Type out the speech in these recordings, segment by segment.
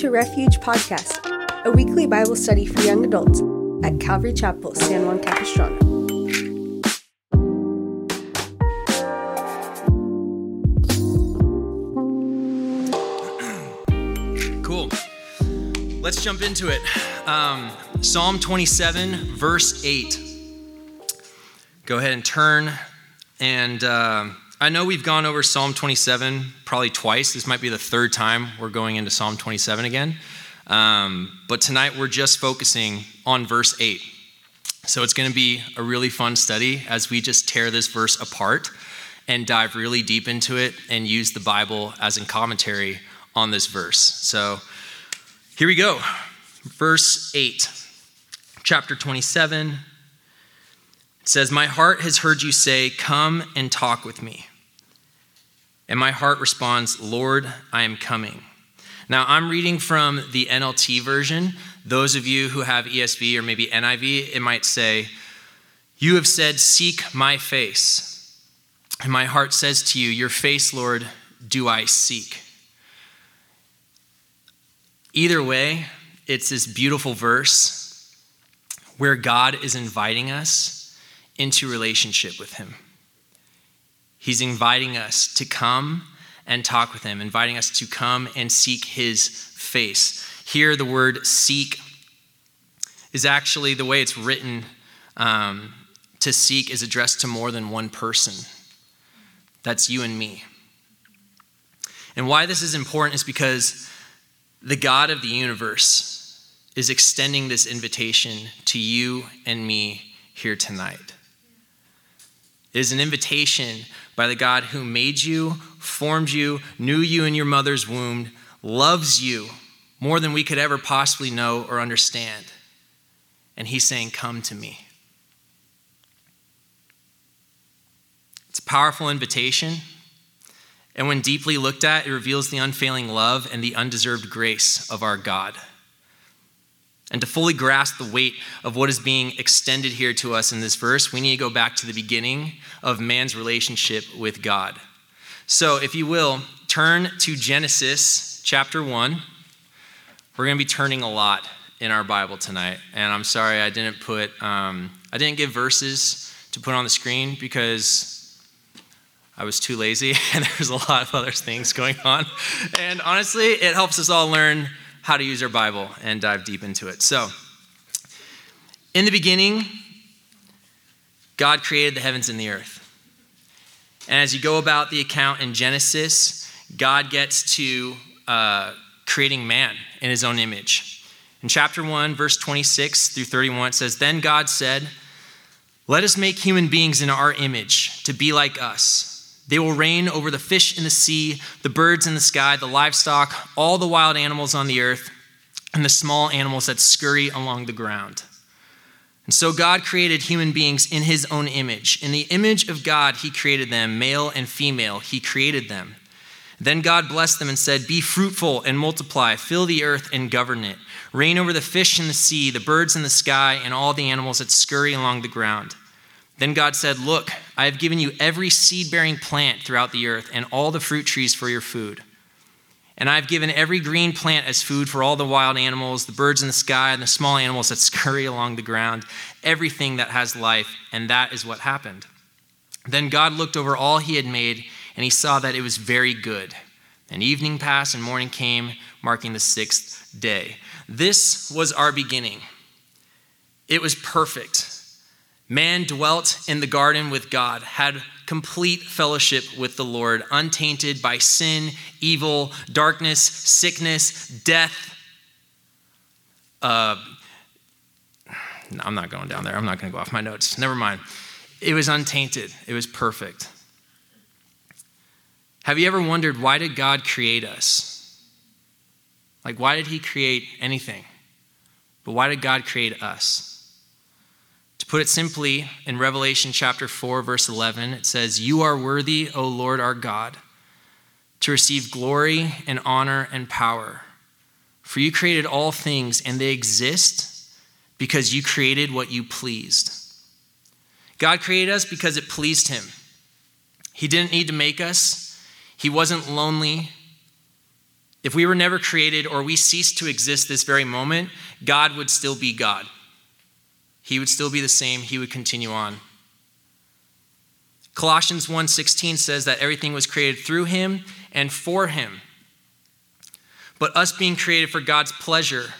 To Refuge Podcast, a weekly Bible study for young adults at Calvary Chapel, San Juan Capistrano. Cool. Let's jump into it. Um, Psalm 27, verse 8. Go ahead and turn. And uh, I know we've gone over Psalm 27 probably twice. This might be the third time we're going into Psalm 27 again. Um, but tonight we're just focusing on verse 8. So it's going to be a really fun study as we just tear this verse apart and dive really deep into it and use the Bible as a commentary on this verse. So here we go. Verse 8, chapter 27. It says, My heart has heard you say, Come and talk with me. And my heart responds, Lord, I am coming. Now, I'm reading from the NLT version. Those of you who have ESV or maybe NIV, it might say, You have said, Seek my face. And my heart says to you, Your face, Lord, do I seek. Either way, it's this beautiful verse where God is inviting us into relationship with Him. He's inviting us to come and talk with Him, inviting us to come and seek His face. Here, the word seek is actually the way it's written um, to seek is addressed to more than one person. That's you and me. And why this is important is because the God of the universe is extending this invitation to you and me here tonight. It is an invitation by the God who made you, formed you, knew you in your mother's womb, loves you more than we could ever possibly know or understand. And he's saying, Come to me. It's a powerful invitation. And when deeply looked at, it reveals the unfailing love and the undeserved grace of our God. And to fully grasp the weight of what is being extended here to us in this verse, we need to go back to the beginning of man's relationship with God. So, if you will, turn to Genesis chapter 1. We're going to be turning a lot in our Bible tonight. And I'm sorry I didn't put, um, I didn't give verses to put on the screen because I was too lazy and there was a lot of other things going on. And honestly, it helps us all learn how to use our Bible and dive deep into it. So, in the beginning, God created the heavens and the earth. And as you go about the account in Genesis, God gets to uh, creating man in his own image. In chapter 1, verse 26 through 31, it says, Then God said, Let us make human beings in our image to be like us they will reign over the fish in the sea, the birds in the sky, the livestock, all the wild animals on the earth, and the small animals that scurry along the ground. And so God created human beings in his own image. In the image of God, he created them, male and female, he created them. Then God blessed them and said, Be fruitful and multiply, fill the earth and govern it. Reign over the fish in the sea, the birds in the sky, and all the animals that scurry along the ground. Then God said, Look, I have given you every seed bearing plant throughout the earth and all the fruit trees for your food. And I have given every green plant as food for all the wild animals, the birds in the sky, and the small animals that scurry along the ground, everything that has life. And that is what happened. Then God looked over all he had made, and he saw that it was very good. And evening passed, and morning came, marking the sixth day. This was our beginning. It was perfect. Man dwelt in the garden with God, had complete fellowship with the Lord, untainted by sin, evil, darkness, sickness, death. Uh, I'm not going down there. I'm not going to go off my notes. Never mind. It was untainted, it was perfect. Have you ever wondered why did God create us? Like, why did He create anything? But why did God create us? Put it simply, in Revelation chapter 4, verse 11, it says, You are worthy, O Lord our God, to receive glory and honor and power. For you created all things, and they exist because you created what you pleased. God created us because it pleased him. He didn't need to make us, he wasn't lonely. If we were never created or we ceased to exist this very moment, God would still be God. He would still be the same, he would continue on. Colossians 1:16 says that everything was created through him and for him. But us being created for God's pleasure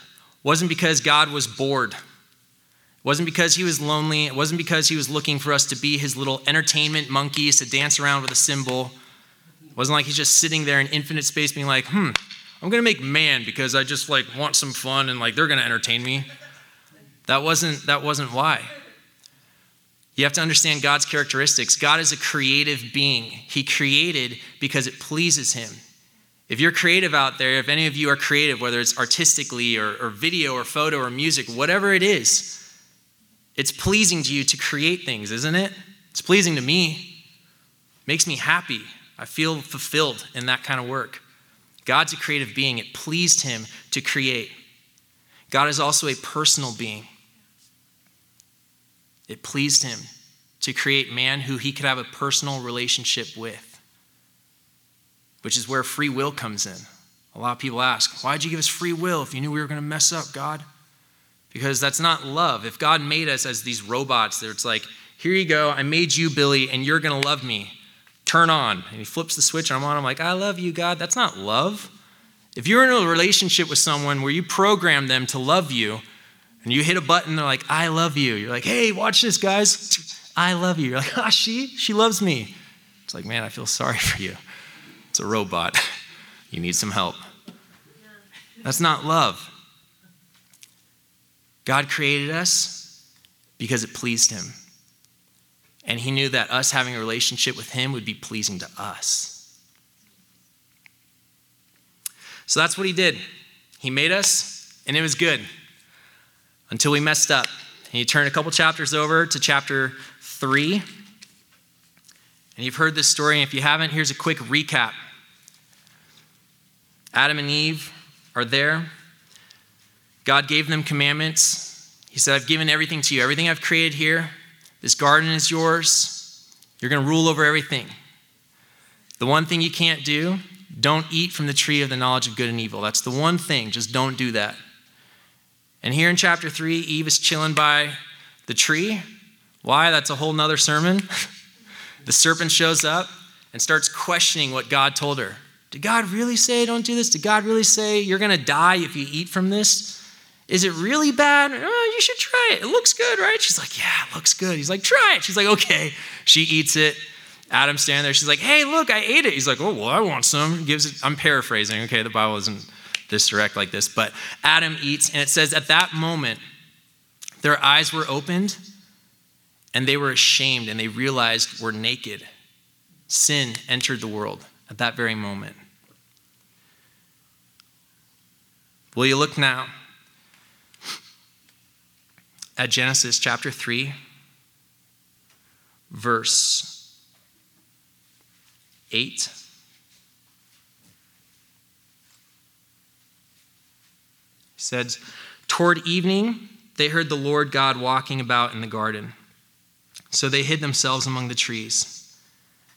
wasn't because God was bored. It wasn't because he was lonely. It wasn't because he was looking for us to be his little entertainment monkeys to dance around with a cymbal. It wasn't like he's just sitting there in infinite space being like, hmm, I'm gonna make man because I just like want some fun and like they're gonna entertain me. That wasn't that wasn't why. You have to understand God's characteristics. God is a creative being. He created because it pleases him. If you're creative out there, if any of you are creative, whether it's artistically or, or video or photo or music, whatever it is, it's pleasing to you to create things, isn't it? It's pleasing to me. It makes me happy. I feel fulfilled in that kind of work. God's a creative being. It pleased him to create. God is also a personal being. It pleased him to create man who he could have a personal relationship with, which is where free will comes in. A lot of people ask, Why'd you give us free will if you knew we were going to mess up, God? Because that's not love. If God made us as these robots, it's like, Here you go, I made you, Billy, and you're going to love me. Turn on. And he flips the switch, and I'm on. I'm like, I love you, God. That's not love. If you're in a relationship with someone where you program them to love you, and you hit a button, they're like, I love you. You're like, hey, watch this, guys. I love you. You're like, ah, she, she loves me. It's like, man, I feel sorry for you. It's a robot. You need some help. That's not love. God created us because it pleased him. And he knew that us having a relationship with him would be pleasing to us. So that's what he did. He made us, and it was good until we messed up. And you turn a couple chapters over to chapter 3. And you've heard this story. And if you haven't, here's a quick recap Adam and Eve are there. God gave them commandments. He said, I've given everything to you. Everything I've created here, this garden is yours. You're going to rule over everything. The one thing you can't do, don't eat from the tree of the knowledge of good and evil. That's the one thing. Just don't do that. And here in chapter 3, Eve is chilling by the tree. Why? That's a whole nother sermon. the serpent shows up and starts questioning what God told her. Did God really say don't do this? Did God really say you're going to die if you eat from this? Is it really bad? Oh, you should try it. It looks good, right? She's like, Yeah, it looks good. He's like, Try it. She's like, Okay. She eats it. Adam's standing there. She's like, Hey, look, I ate it. He's like, Oh, well, I want some. Gives it. I'm paraphrasing. Okay, the Bible isn't this direct like this, but Adam eats, and it says at that moment, their eyes were opened and they were ashamed and they realized we're naked. Sin entered the world at that very moment. Will you look now at Genesis chapter 3, verse 8? He said, Toward evening, they heard the Lord God walking about in the garden. So they hid themselves among the trees.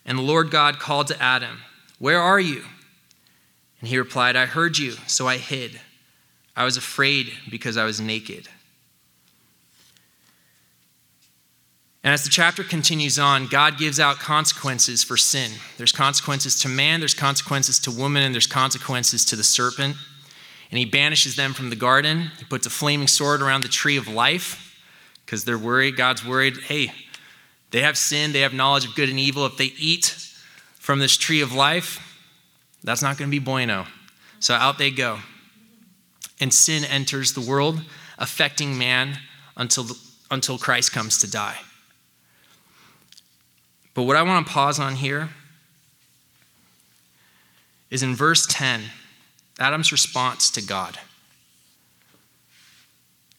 And the Lord God called to Adam, Where are you? And he replied, I heard you, so I hid. I was afraid because I was naked. And as the chapter continues on, God gives out consequences for sin. There's consequences to man, there's consequences to woman, and there's consequences to the serpent and he banishes them from the garden. He puts a flaming sword around the tree of life because they're worried. God's worried, hey, they have sin, they have knowledge of good and evil. If they eat from this tree of life, that's not going to be bueno. So out they go. And sin enters the world, affecting man until, until Christ comes to die. But what I want to pause on here is in verse 10. Adam's response to God.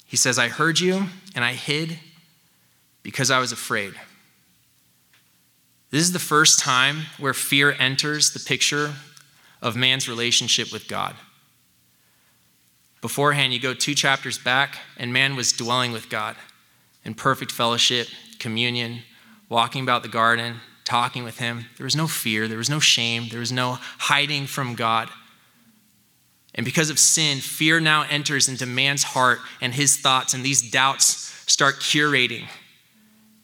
He says, I heard you and I hid because I was afraid. This is the first time where fear enters the picture of man's relationship with God. Beforehand, you go two chapters back, and man was dwelling with God in perfect fellowship, communion, walking about the garden, talking with Him. There was no fear, there was no shame, there was no hiding from God. And because of sin, fear now enters into man's heart and his thoughts, and these doubts start curating.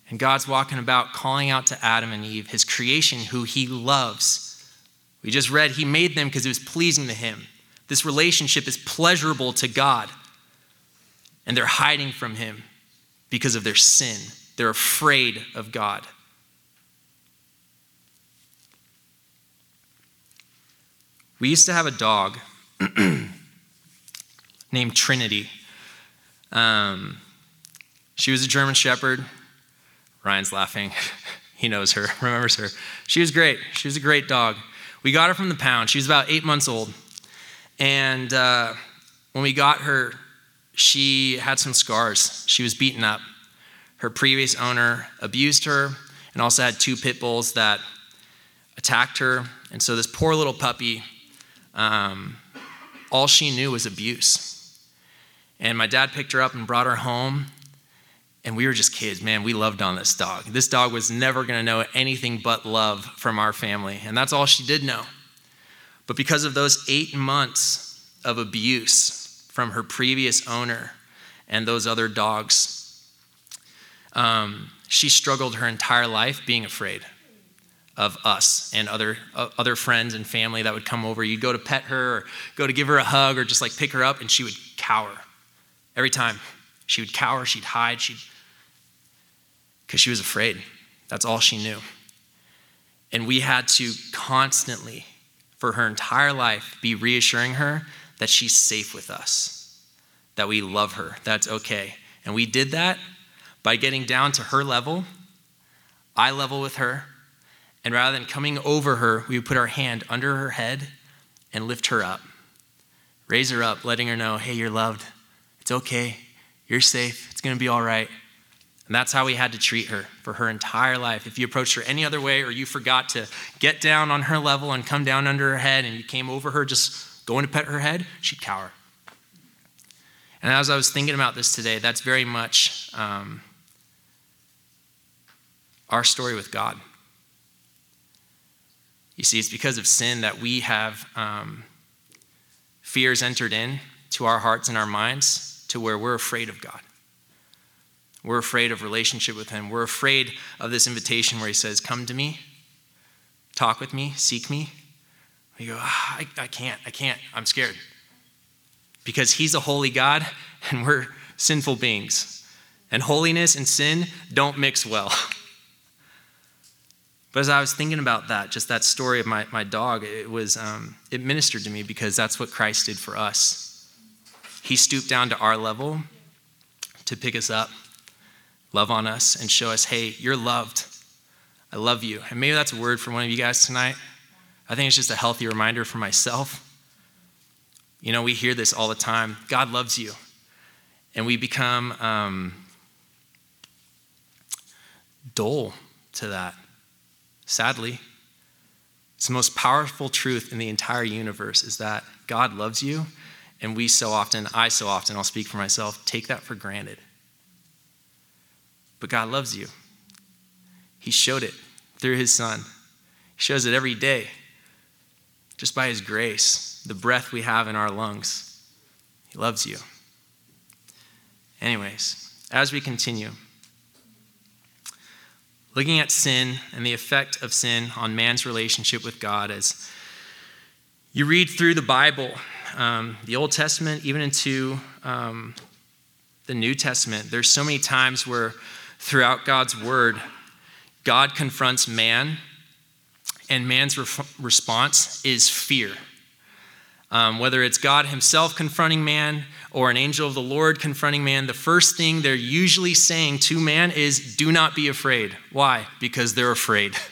And God's walking about calling out to Adam and Eve, his creation, who he loves. We just read he made them because it was pleasing to him. This relationship is pleasurable to God. And they're hiding from him because of their sin. They're afraid of God. We used to have a dog named Trinity. Um, she was a German Shepherd. Ryan's laughing. he knows her, remembers her. She was great. She was a great dog. We got her from the pound. She was about eight months old. And uh, when we got her, she had some scars. She was beaten up. Her previous owner abused her and also had two pit bulls that attacked her. And so this poor little puppy, um, all she knew was abuse. And my dad picked her up and brought her home. And we were just kids, man. We loved on this dog. This dog was never going to know anything but love from our family. And that's all she did know. But because of those eight months of abuse from her previous owner and those other dogs, um, she struggled her entire life being afraid of us and other, uh, other friends and family that would come over. You'd go to pet her or go to give her a hug or just like pick her up, and she would cower every time. She would cower, she'd hide, she'd, because she was afraid. That's all she knew. And we had to constantly for her entire life be reassuring her that she's safe with us, that we love her, that's okay. And we did that by getting down to her level, eye level with her, and rather than coming over her, we would put our hand under her head and lift her up. Raise her up, letting her know, hey, you're loved. It's okay. You're safe. It's going to be all right. And that's how we had to treat her for her entire life. If you approached her any other way or you forgot to get down on her level and come down under her head and you came over her just going to pet her head, she'd cower. And as I was thinking about this today, that's very much um, our story with God. You see, it's because of sin that we have um, fears entered in to our hearts and our minds to where we're afraid of God. We're afraid of relationship with Him. We're afraid of this invitation where He says, Come to me, talk with me, seek me. We go, ah, I, I can't, I can't, I'm scared. Because He's a holy God and we're sinful beings. And holiness and sin don't mix well. But as I was thinking about that, just that story of my, my dog, it was um, it ministered to me because that's what Christ did for us. He stooped down to our level to pick us up love on us and show us, hey, you're loved. I love you. And maybe that's a word for one of you guys tonight. I think it's just a healthy reminder for myself. You know, we hear this all the time God loves you. And we become um, dull to that, sadly. It's the most powerful truth in the entire universe is that God loves you. And we so often, I so often, I'll speak for myself, take that for granted. But God loves you. He showed it through his son. He shows it every day just by his grace, the breath we have in our lungs. He loves you. Anyways, as we continue, looking at sin and the effect of sin on man's relationship with God, as you read through the Bible, um, the Old Testament, even into um, the New Testament, there's so many times where throughout God's word, God confronts man, and man's re- response is fear. Um, whether it's God himself confronting man or an angel of the Lord confronting man, the first thing they're usually saying to man is, Do not be afraid. Why? Because they're afraid.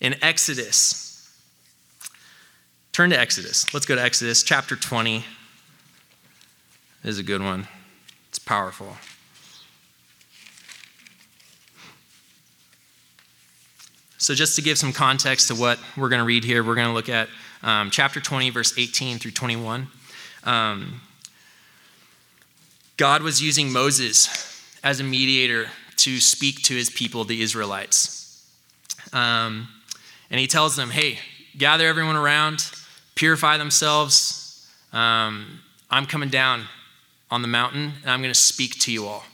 In Exodus, turn to Exodus. Let's go to Exodus chapter 20. This is a good one, it's powerful. So, just to give some context to what we're going to read here, we're going to look at um, chapter 20, verse 18 through 21. Um, God was using Moses as a mediator to speak to his people, the Israelites. Um, and he tells them, hey, gather everyone around, purify themselves. Um, I'm coming down on the mountain and I'm going to speak to you all.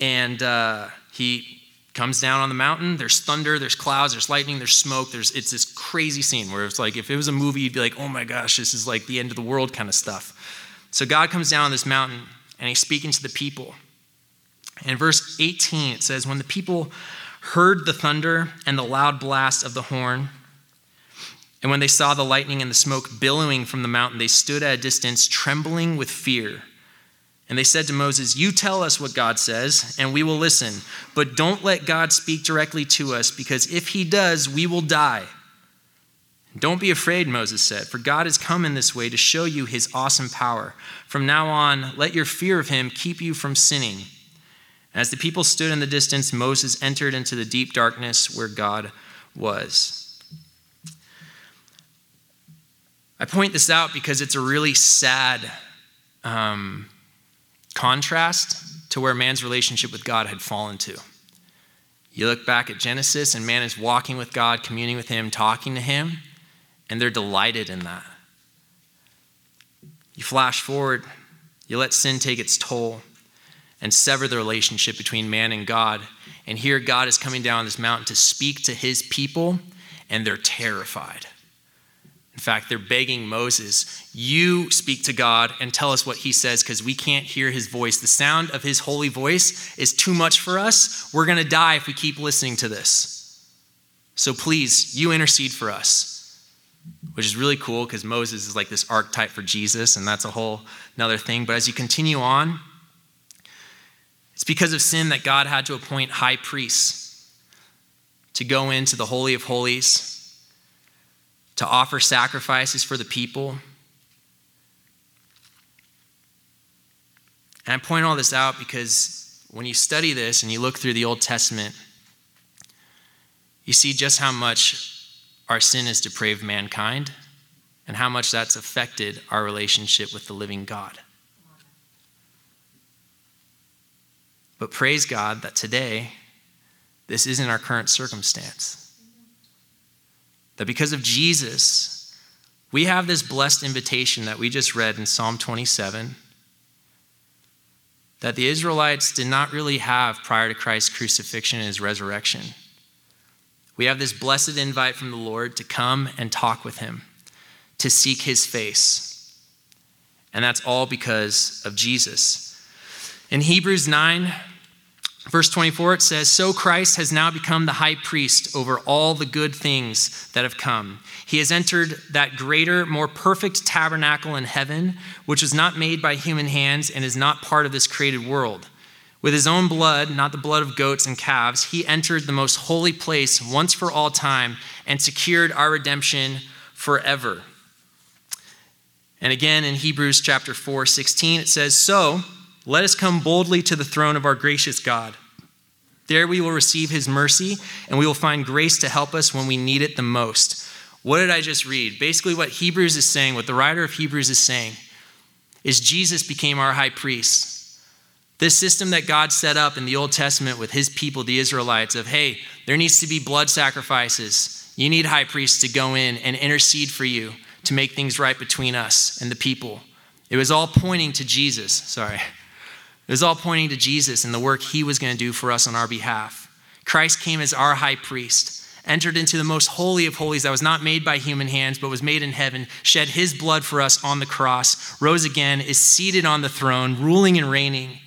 And uh, he comes down on the mountain. There's thunder, there's clouds, there's lightning, there's smoke. There's, it's this crazy scene where it's like, if it was a movie, you'd be like, oh my gosh, this is like the end of the world kind of stuff. So God comes down on this mountain and he's speaking to the people. In verse 18, it says, When the people heard the thunder and the loud blast of the horn, and when they saw the lightning and the smoke billowing from the mountain, they stood at a distance, trembling with fear. And they said to Moses, You tell us what God says, and we will listen. But don't let God speak directly to us, because if he does, we will die. Don't be afraid, Moses said, for God has come in this way to show you his awesome power. From now on, let your fear of him keep you from sinning. As the people stood in the distance, Moses entered into the deep darkness where God was. I point this out because it's a really sad um, contrast to where man's relationship with God had fallen to. You look back at Genesis, and man is walking with God, communing with Him, talking to Him, and they're delighted in that. You flash forward, you let sin take its toll and sever the relationship between man and God. And here God is coming down this mountain to speak to his people, and they're terrified. In fact, they're begging Moses, You speak to God and tell us what he says because we can't hear his voice. The sound of his holy voice is too much for us. We're going to die if we keep listening to this. So please, you intercede for us. Which is really cool because Moses is like this archetype for Jesus, and that's a whole another thing. But as you continue on, it's because of sin that God had to appoint high priests to go into the Holy of Holies to offer sacrifices for the people. And I point all this out because when you study this and you look through the Old Testament, you see just how much our sin has depraved mankind and how much that's affected our relationship with the living God. But praise God that today, this isn't our current circumstance. That because of Jesus, we have this blessed invitation that we just read in Psalm 27 that the Israelites did not really have prior to Christ's crucifixion and his resurrection. We have this blessed invite from the Lord to come and talk with him, to seek his face. And that's all because of Jesus. In Hebrews 9, Verse 24, it says, So Christ has now become the high priest over all the good things that have come. He has entered that greater, more perfect tabernacle in heaven, which was not made by human hands and is not part of this created world. With his own blood, not the blood of goats and calves, he entered the most holy place once for all time and secured our redemption forever. And again in Hebrews chapter 4, 16, it says, So, let us come boldly to the throne of our gracious God. There we will receive his mercy and we will find grace to help us when we need it the most. What did I just read? Basically, what Hebrews is saying, what the writer of Hebrews is saying, is Jesus became our high priest. This system that God set up in the Old Testament with his people, the Israelites, of hey, there needs to be blood sacrifices. You need high priests to go in and intercede for you to make things right between us and the people. It was all pointing to Jesus. Sorry. It was all pointing to Jesus and the work he was going to do for us on our behalf. Christ came as our high priest, entered into the most holy of holies that was not made by human hands, but was made in heaven, shed his blood for us on the cross, rose again, is seated on the throne, ruling and reigning,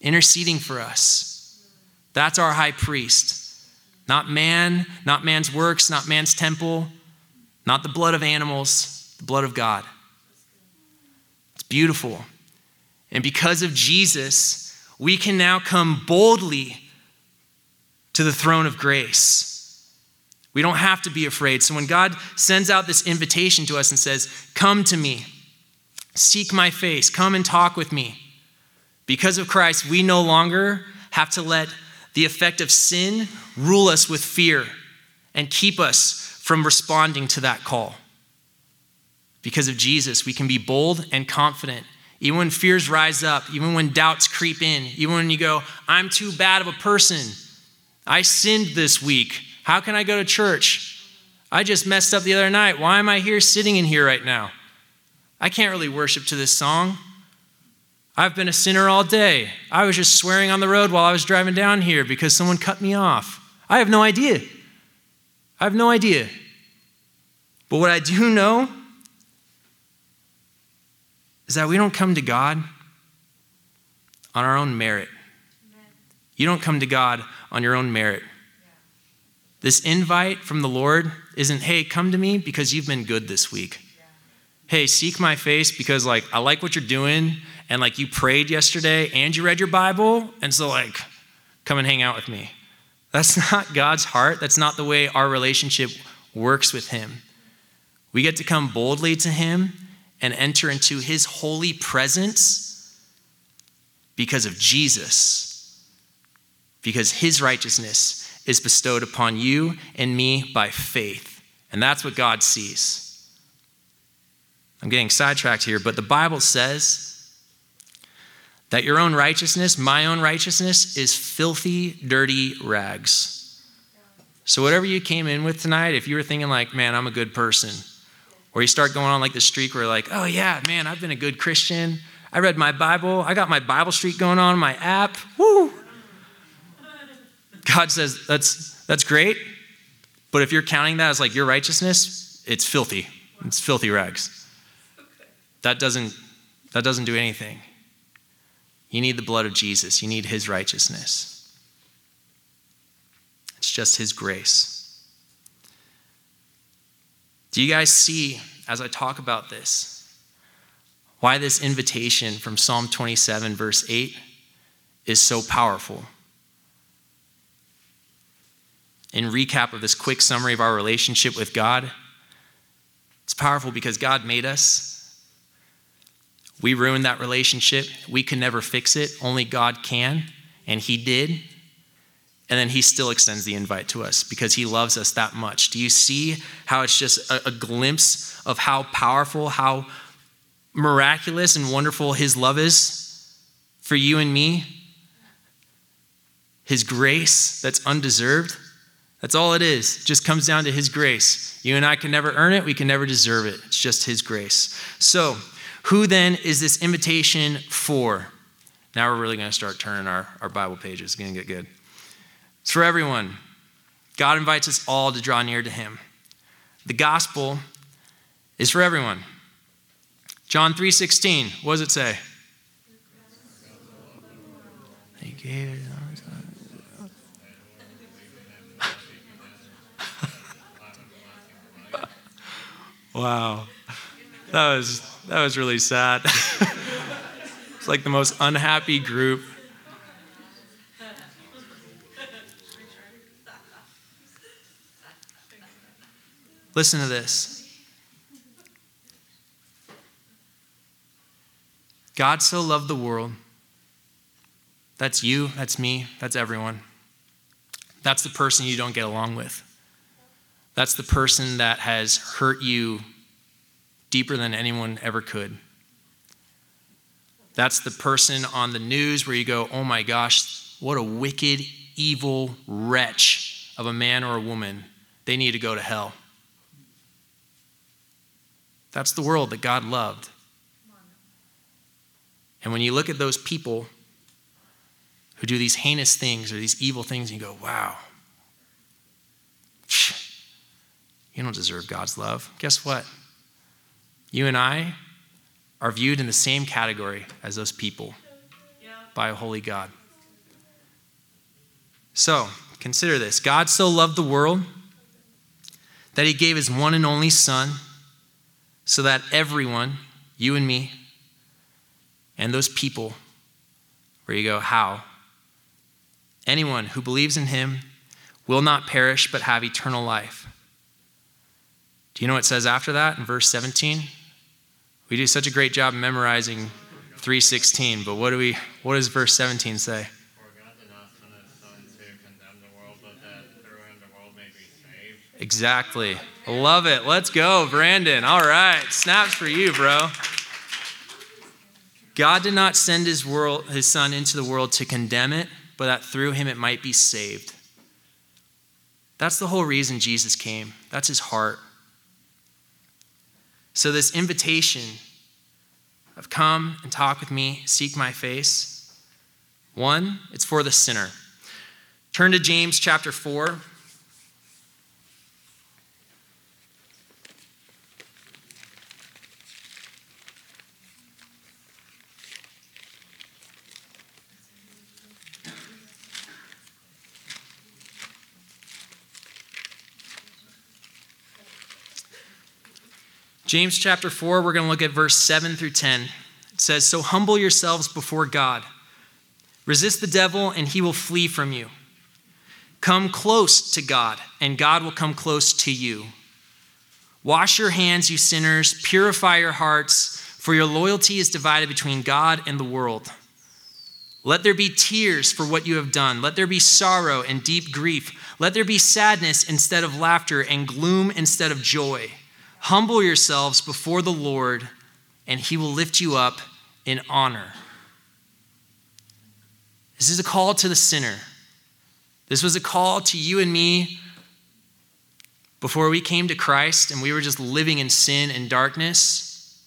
interceding for us. That's our high priest. Not man, not man's works, not man's temple, not the blood of animals, the blood of God. It's beautiful. And because of Jesus, we can now come boldly to the throne of grace. We don't have to be afraid. So when God sends out this invitation to us and says, Come to me, seek my face, come and talk with me, because of Christ, we no longer have to let the effect of sin rule us with fear and keep us from responding to that call. Because of Jesus, we can be bold and confident even when fears rise up, even when doubts creep in, even when you go, I'm too bad of a person. I sinned this week. How can I go to church? I just messed up the other night. Why am I here sitting in here right now? I can't really worship to this song. I've been a sinner all day. I was just swearing on the road while I was driving down here because someone cut me off. I have no idea. I have no idea. But what I do know is that we don't come to God on our own merit. You don't come to God on your own merit. This invite from the Lord isn't, hey, come to me because you've been good this week. Hey, seek my face because, like, I like what you're doing and, like, you prayed yesterday and you read your Bible. And so, like, come and hang out with me. That's not God's heart. That's not the way our relationship works with Him. We get to come boldly to Him and enter into His holy presence because of Jesus, because His righteousness is bestowed upon you and me by faith. And that's what God sees. I'm getting sidetracked here, but the Bible says that your own righteousness, my own righteousness, is filthy, dirty rags. So, whatever you came in with tonight, if you were thinking, like, man, I'm a good person, or you start going on like the streak where, like, oh, yeah, man, I've been a good Christian. I read my Bible. I got my Bible streak going on my app. Woo! God says, that's, that's great. But if you're counting that as like your righteousness, it's filthy. It's filthy rags. That doesn't, that doesn't do anything. You need the blood of Jesus, you need his righteousness. It's just his grace. Do you guys see, as I talk about this, why this invitation from Psalm 27, verse 8, is so powerful? In recap of this quick summary of our relationship with God, it's powerful because God made us. We ruined that relationship. We could never fix it. Only God can, and He did. And then He still extends the invite to us because He loves us that much. Do you see how it's just a, a glimpse of how powerful, how miraculous and wonderful His love is for you and me? His grace that's undeserved. That's all it is. It just comes down to His grace. You and I can never earn it, we can never deserve it. It's just His grace. So, who then is this invitation for? Now we're really going to start turning our, our Bible pages. It's going to get good. It's for everyone. God invites us all to draw near to Him. The gospel is for everyone. John 3:16, what does it say? He gave it Wow. That was that was really sad. it's like the most unhappy group. Listen to this. God so loved the world. That's you, that's me, that's everyone. That's the person you don't get along with. That's the person that has hurt you deeper than anyone ever could. That's the person on the news where you go, oh my gosh, what a wicked, evil wretch of a man or a woman. They need to go to hell. That's the world that God loved. And when you look at those people who do these heinous things or these evil things, and you go, wow, You don't deserve God's love. Guess what? You and I are viewed in the same category as those people by a holy God. So, consider this God so loved the world that he gave his one and only Son so that everyone, you and me, and those people, where you go, how? Anyone who believes in him will not perish but have eternal life. Do you know what it says after that in verse 17? We do such a great job memorizing 316, but what do we what does verse 17 say? Exactly. Love it. Let's go, Brandon. All right. Snaps for you, bro. God did not send his world his son into the world to condemn it, but that through him it might be saved. That's the whole reason Jesus came. That's his heart. So, this invitation of come and talk with me, seek my face, one, it's for the sinner. Turn to James chapter 4. James chapter 4, we're going to look at verse 7 through 10. It says, So humble yourselves before God. Resist the devil, and he will flee from you. Come close to God, and God will come close to you. Wash your hands, you sinners. Purify your hearts, for your loyalty is divided between God and the world. Let there be tears for what you have done. Let there be sorrow and deep grief. Let there be sadness instead of laughter and gloom instead of joy. Humble yourselves before the Lord, and he will lift you up in honor. This is a call to the sinner. This was a call to you and me before we came to Christ and we were just living in sin and darkness.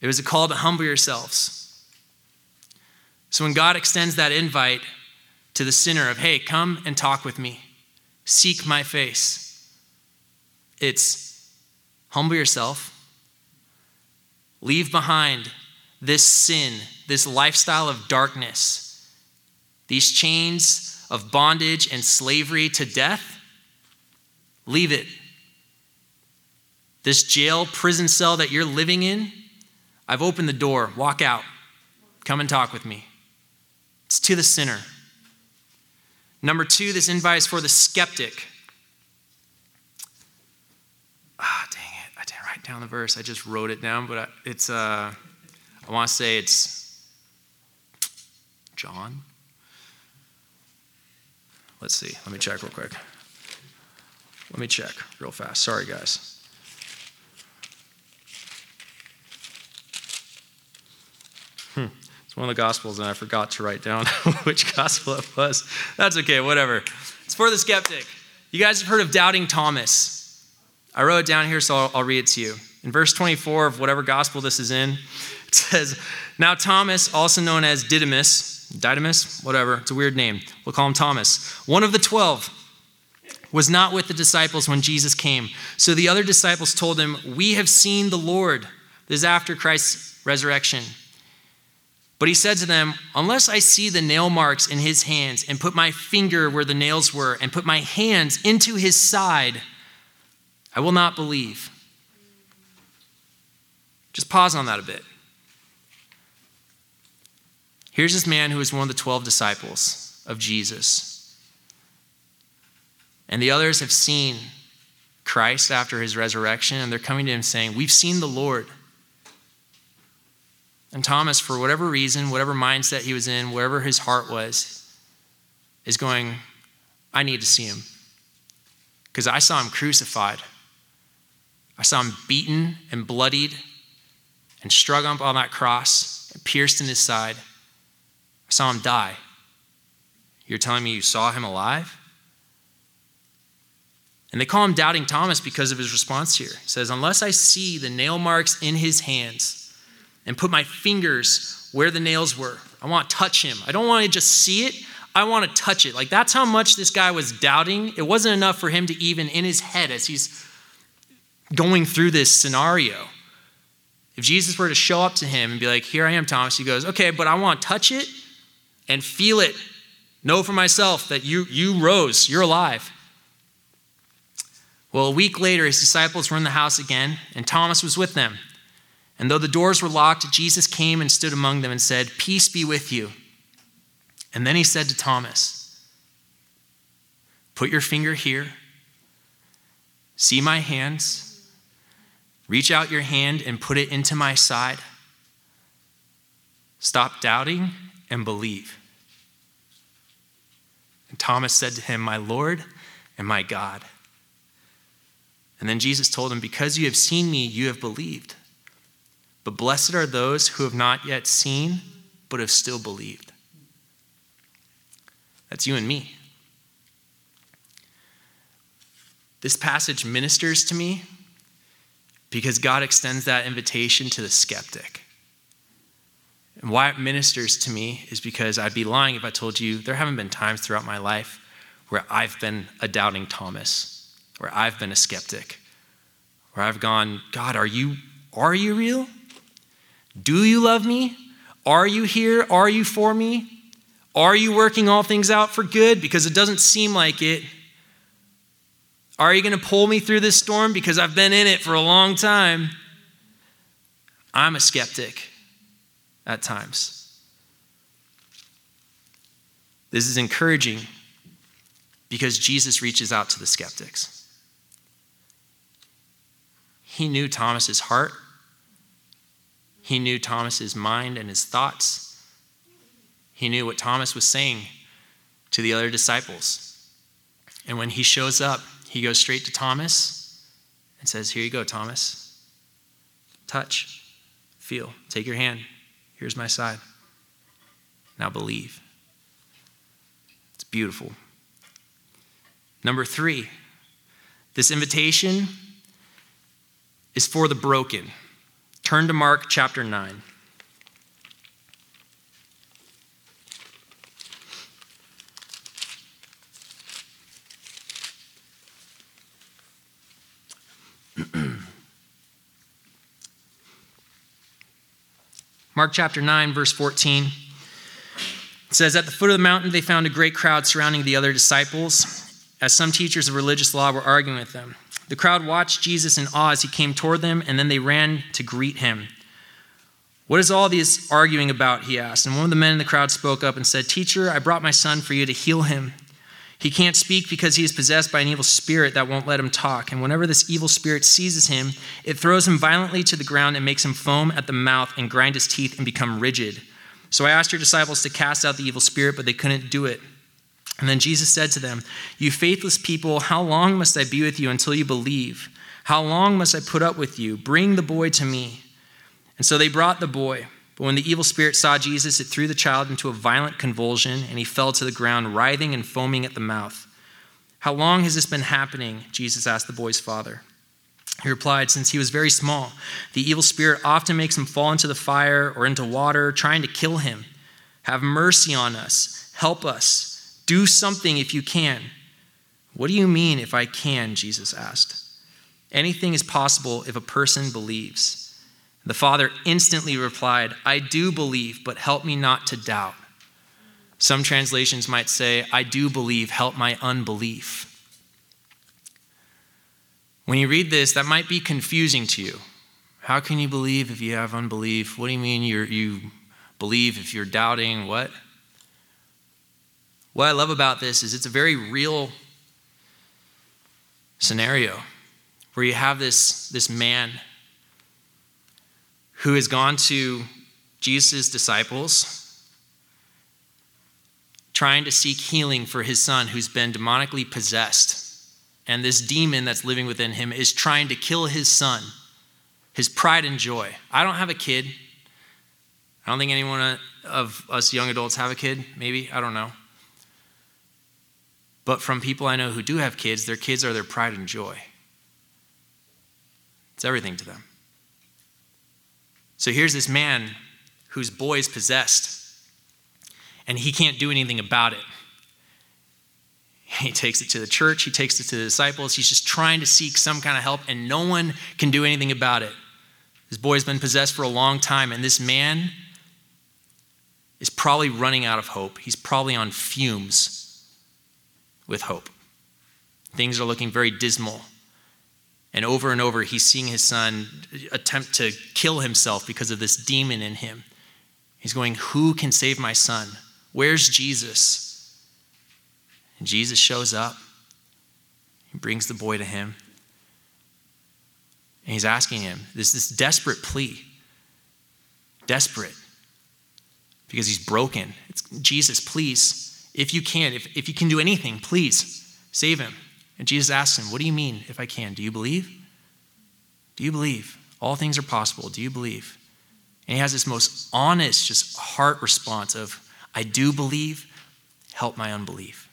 It was a call to humble yourselves. So when God extends that invite to the sinner of, hey, come and talk with me, seek my face, it's Humble yourself. Leave behind this sin, this lifestyle of darkness, these chains of bondage and slavery to death. Leave it. This jail, prison cell that you're living in, I've opened the door. Walk out. Come and talk with me. It's to the sinner. Number two, this invite is for the skeptic. Ah, dang down the verse. I just wrote it down, but it's, uh, I want to say it's John. Let's see. Let me check real quick. Let me check real fast. Sorry, guys. Hmm. It's one of the Gospels, and I forgot to write down which Gospel it was. That's okay, whatever. It's for the skeptic. You guys have heard of doubting Thomas. I wrote it down here, so I'll, I'll read it to you. In verse 24 of whatever gospel this is in, it says, Now Thomas, also known as Didymus, Didymus, whatever, it's a weird name. We'll call him Thomas, one of the twelve, was not with the disciples when Jesus came. So the other disciples told him, We have seen the Lord. This is after Christ's resurrection. But he said to them, Unless I see the nail marks in his hands, and put my finger where the nails were, and put my hands into his side, I will not believe. Just pause on that a bit. Here's this man who was one of the 12 disciples of Jesus. And the others have seen Christ after his resurrection, and they're coming to him saying, We've seen the Lord. And Thomas, for whatever reason, whatever mindset he was in, wherever his heart was, is going, I need to see him. Because I saw him crucified. I saw him beaten and bloodied and strung up on that cross and pierced in his side. I saw him die. You're telling me you saw him alive? And they call him Doubting Thomas because of his response here. He says, Unless I see the nail marks in his hands and put my fingers where the nails were, I want to touch him. I don't want to just see it, I want to touch it. Like that's how much this guy was doubting. It wasn't enough for him to even in his head as he's going through this scenario. If Jesus were to show up to him and be like, Here I am, Thomas, he goes, Okay, but I want to touch it and feel it. Know for myself that you, you rose, you're alive. Well, a week later, his disciples were in the house again, and Thomas was with them. And though the doors were locked, Jesus came and stood among them and said, Peace be with you. And then he said to Thomas, Put your finger here. See my hands Reach out your hand and put it into my side. Stop doubting and believe. And Thomas said to him, My Lord and my God. And then Jesus told him, Because you have seen me, you have believed. But blessed are those who have not yet seen, but have still believed. That's you and me. this passage ministers to me because God extends that invitation to the skeptic. And why it ministers to me is because I'd be lying if I told you there haven't been times throughout my life where I've been a doubting Thomas, where I've been a skeptic, where I've gone, God, are you are you real? Do you love me? Are you here? Are you for me? Are you working all things out for good? Because it doesn't seem like it. Are you going to pull me through this storm? Because I've been in it for a long time. I'm a skeptic at times. This is encouraging because Jesus reaches out to the skeptics. He knew Thomas's heart. He knew Thomas's mind and his thoughts. He knew what Thomas was saying to the other disciples. And when he shows up, he goes straight to Thomas and says, Here you go, Thomas. Touch, feel, take your hand. Here's my side. Now believe. It's beautiful. Number three, this invitation is for the broken. Turn to Mark chapter 9. Mark chapter 9, verse 14. It says, At the foot of the mountain, they found a great crowd surrounding the other disciples, as some teachers of religious law were arguing with them. The crowd watched Jesus in awe as he came toward them, and then they ran to greet him. What is all this arguing about? He asked. And one of the men in the crowd spoke up and said, Teacher, I brought my son for you to heal him. He can't speak because he is possessed by an evil spirit that won't let him talk. And whenever this evil spirit seizes him, it throws him violently to the ground and makes him foam at the mouth and grind his teeth and become rigid. So I asked your disciples to cast out the evil spirit, but they couldn't do it. And then Jesus said to them, You faithless people, how long must I be with you until you believe? How long must I put up with you? Bring the boy to me. And so they brought the boy. But when the evil spirit saw Jesus, it threw the child into a violent convulsion, and he fell to the ground, writhing and foaming at the mouth. How long has this been happening? Jesus asked the boy's father. He replied, Since he was very small, the evil spirit often makes him fall into the fire or into water, trying to kill him. Have mercy on us. Help us. Do something if you can. What do you mean, if I can? Jesus asked. Anything is possible if a person believes. The father instantly replied, I do believe, but help me not to doubt. Some translations might say, I do believe, help my unbelief. When you read this, that might be confusing to you. How can you believe if you have unbelief? What do you mean you you believe if you're doubting? What? What I love about this is it's a very real scenario where you have this, this man who has gone to Jesus' disciples trying to seek healing for his son who's been demonically possessed. And this demon that's living within him is trying to kill his son, his pride and joy. I don't have a kid. I don't think anyone of us young adults have a kid, maybe. I don't know. But from people I know who do have kids, their kids are their pride and joy. It's everything to them. So here's this man whose boy is possessed, and he can't do anything about it. He takes it to the church, he takes it to the disciples. He's just trying to seek some kind of help, and no one can do anything about it. This boy's been possessed for a long time, and this man is probably running out of hope. He's probably on fumes with hope. Things are looking very dismal. And over and over, he's seeing his son attempt to kill himself because of this demon in him. He's going, Who can save my son? Where's Jesus? And Jesus shows up. He brings the boy to him. And he's asking him this, this desperate plea. Desperate. Because he's broken. It's, Jesus, please, if you can, if, if you can do anything, please save him. And Jesus asks him, What do you mean if I can? Do you believe? Do you believe? All things are possible. Do you believe? And he has this most honest, just heart response of, I do believe, help my unbelief.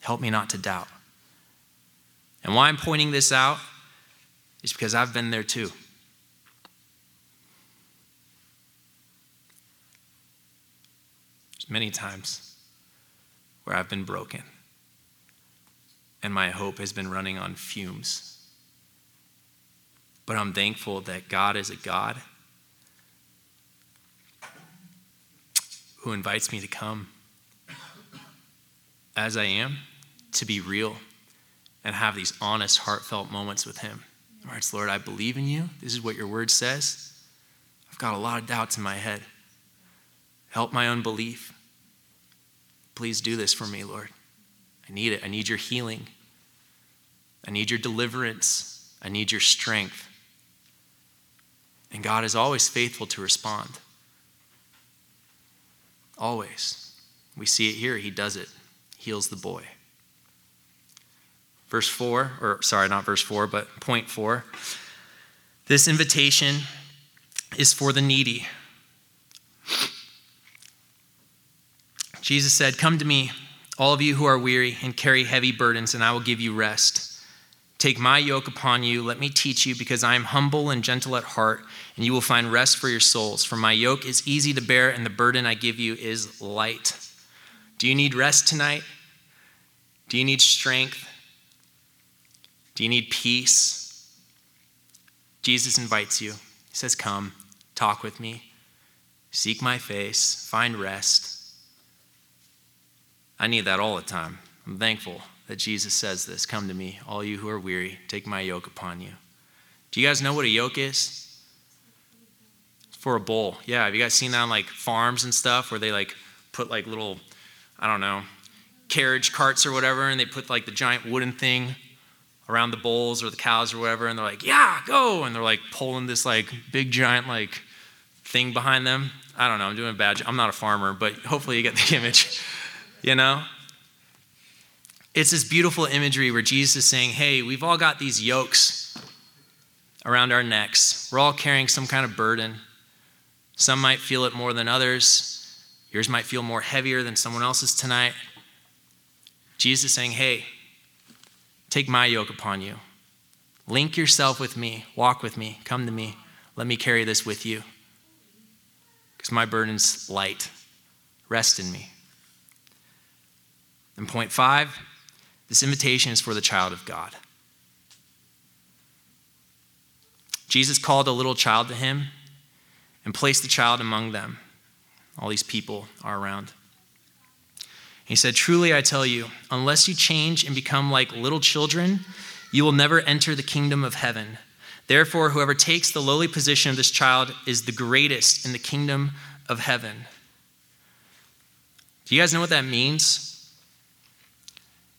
Help me not to doubt. And why I'm pointing this out is because I've been there too. Many times where I've been broken and my hope has been running on fumes. But I'm thankful that God is a God who invites me to come as I am, to be real, and have these honest, heartfelt moments with Him. All right, Lord, I believe in you. This is what your word says. I've got a lot of doubts in my head. Help my unbelief. Please do this for me, Lord. I need it. I need your healing. I need your deliverance. I need your strength. And God is always faithful to respond. Always. We see it here. He does it, heals the boy. Verse 4, or sorry, not verse 4, but point 4. This invitation is for the needy. Jesus said, Come to me, all of you who are weary and carry heavy burdens, and I will give you rest. Take my yoke upon you. Let me teach you, because I am humble and gentle at heart, and you will find rest for your souls. For my yoke is easy to bear, and the burden I give you is light. Do you need rest tonight? Do you need strength? Do you need peace? Jesus invites you. He says, Come, talk with me, seek my face, find rest. I need that all the time. I'm thankful that Jesus says this Come to me, all you who are weary, take my yoke upon you. Do you guys know what a yoke is? For a bull. Yeah, have you guys seen that on like farms and stuff where they like put like little, I don't know, carriage carts or whatever, and they put like the giant wooden thing around the bulls or the cows or whatever, and they're like, yeah, go. And they're like pulling this like big giant like thing behind them. I don't know, I'm doing a bad job. I'm not a farmer, but hopefully you get the image, you know? It's this beautiful imagery where Jesus is saying, hey, we've all got these yokes around our necks. We're all carrying some kind of burden. Some might feel it more than others. Yours might feel more heavier than someone else's tonight. Jesus is saying, hey, take my yoke upon you. Link yourself with me. Walk with me. Come to me. Let me carry this with you. Because my burden's light. Rest in me. And point five, this invitation is for the child of God. Jesus called a little child to him and placed the child among them. All these people are around. He said, Truly I tell you, unless you change and become like little children, you will never enter the kingdom of heaven. Therefore, whoever takes the lowly position of this child is the greatest in the kingdom of heaven. Do you guys know what that means?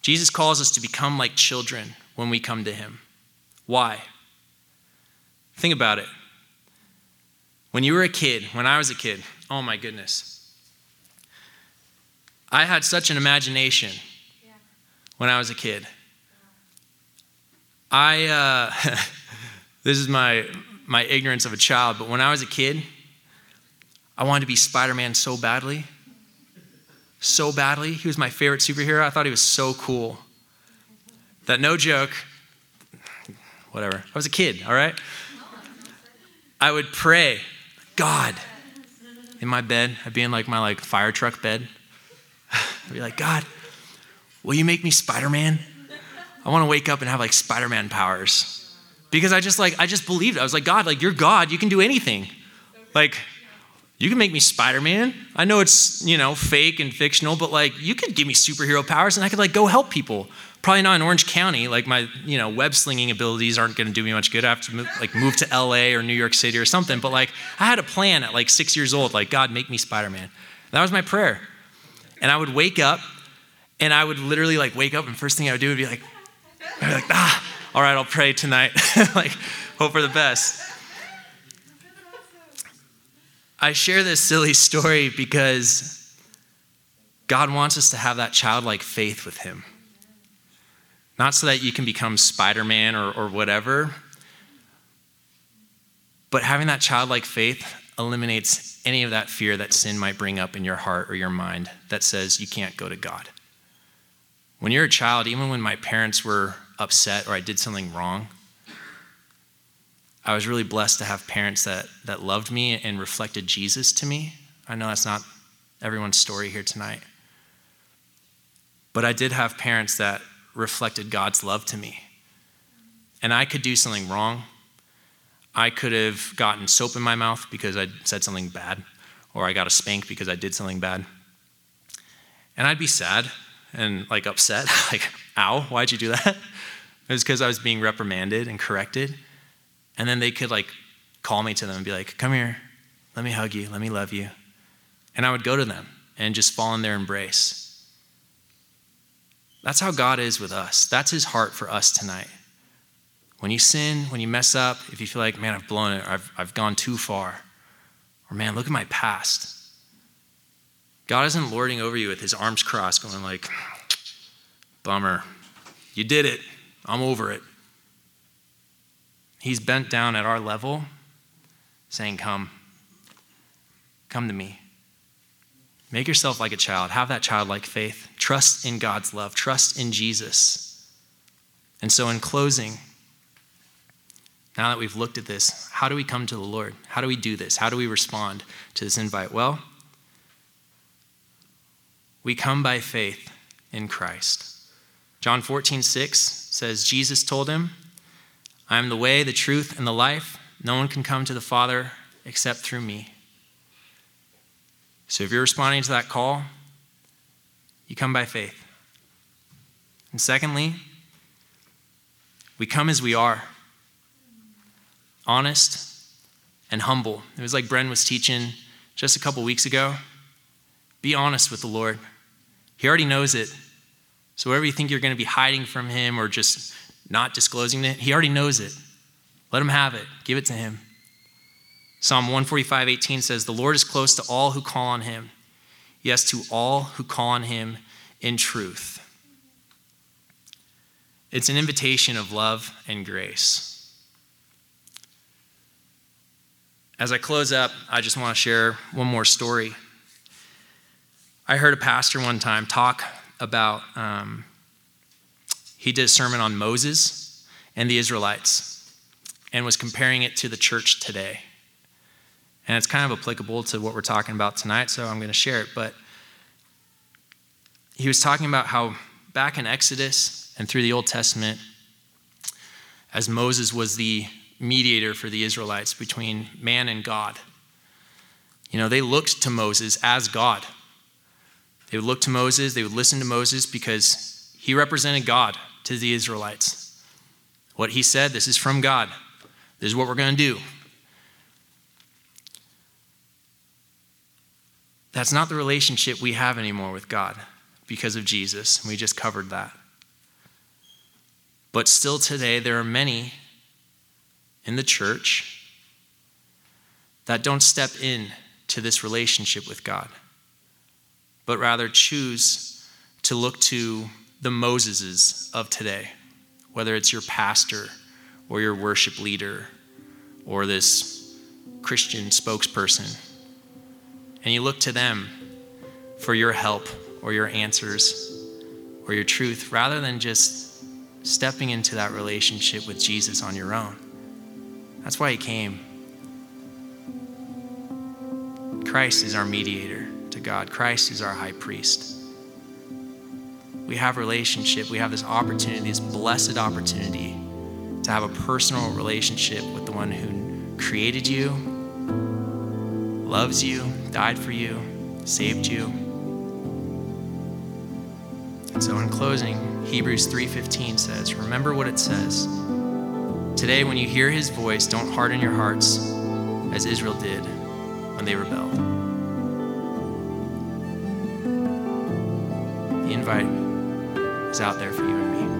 Jesus calls us to become like children when we come to him. Why? Think about it. When you were a kid, when I was a kid, oh my goodness. I had such an imagination when I was a kid. I, uh, this is my, my ignorance of a child, but when I was a kid, I wanted to be Spider Man so badly so badly. He was my favorite superhero. I thought he was so cool. That no joke, whatever. I was a kid, all right? I would pray, God, in my bed. I'd be in like my like fire truck bed. I'd be like, God, will you make me Spider-Man? I want to wake up and have like Spider-Man powers. Because I just like I just believed. I was like, God, like you're God, you can do anything. Like you can make me Spider-Man. I know it's, you know, fake and fictional, but like you could give me superhero powers and I could like go help people. Probably not in Orange County. Like my, you know, web slinging abilities aren't going to do me much good. I have to move, like move to LA or New York City or something. But like I had a plan at like six years old. Like God, make me Spider-Man. That was my prayer. And I would wake up, and I would literally like wake up, and first thing I would do would be like, I'd be like, ah, all right, I'll pray tonight. like hope for the best. I share this silly story because God wants us to have that childlike faith with Him. Not so that you can become Spider Man or, or whatever, but having that childlike faith eliminates any of that fear that sin might bring up in your heart or your mind that says you can't go to God. When you're a child, even when my parents were upset or I did something wrong, I was really blessed to have parents that, that loved me and reflected Jesus to me. I know that's not everyone's story here tonight. But I did have parents that reflected God's love to me. And I could do something wrong. I could have gotten soap in my mouth because I said something bad, or I got a spank because I did something bad. And I'd be sad and like upset, like, ow, why'd you do that? It was because I was being reprimanded and corrected. And then they could like call me to them and be like, come here, let me hug you, let me love you. And I would go to them and just fall in their embrace. That's how God is with us. That's his heart for us tonight. When you sin, when you mess up, if you feel like, man, I've blown it, or I've, I've gone too far, or man, look at my past. God isn't lording over you with his arms crossed, going like, bummer, you did it. I'm over it. He's bent down at our level, saying, Come, come to me. Make yourself like a child. Have that childlike faith. Trust in God's love. Trust in Jesus. And so, in closing, now that we've looked at this, how do we come to the Lord? How do we do this? How do we respond to this invite? Well, we come by faith in Christ. John 14, 6 says, Jesus told him, I am the way, the truth, and the life. No one can come to the Father except through me. So if you're responding to that call, you come by faith. And secondly, we come as we are honest and humble. It was like Bren was teaching just a couple weeks ago. Be honest with the Lord. He already knows it. So, whatever you think you're going to be hiding from Him or just not disclosing it, He already knows it. Let Him have it, give it to Him. Psalm 145 18 says, The Lord is close to all who call on Him. Yes, to all who call on Him in truth. It's an invitation of love and grace. As I close up, I just want to share one more story. I heard a pastor one time talk about, um, he did a sermon on Moses and the Israelites and was comparing it to the church today. And it's kind of applicable to what we're talking about tonight, so I'm going to share it. But he was talking about how back in Exodus and through the Old Testament, as Moses was the mediator for the Israelites between man and God, you know, they looked to Moses as God. They would look to Moses, they would listen to Moses because he represented God to the Israelites. What he said, this is from God. This is what we're going to do. That's not the relationship we have anymore with God because of Jesus. We just covered that. But still today, there are many in the church that don't step in to this relationship with God but rather choose to look to the Moseses of today, whether it's your pastor or your worship leader or this Christian spokesperson. And you look to them for your help or your answers or your truth rather than just stepping into that relationship with Jesus on your own. That's why he came. Christ is our mediator to God. Christ is our high priest. We have relationship. We have this opportunity, this blessed opportunity to have a personal relationship with the one who created you, loves you, died for you, saved you. And so in closing, Hebrews 3:15 says, "Remember what it says. Today when you hear his voice, don't harden your hearts as Israel did when they rebelled." The invite is out there for you and me.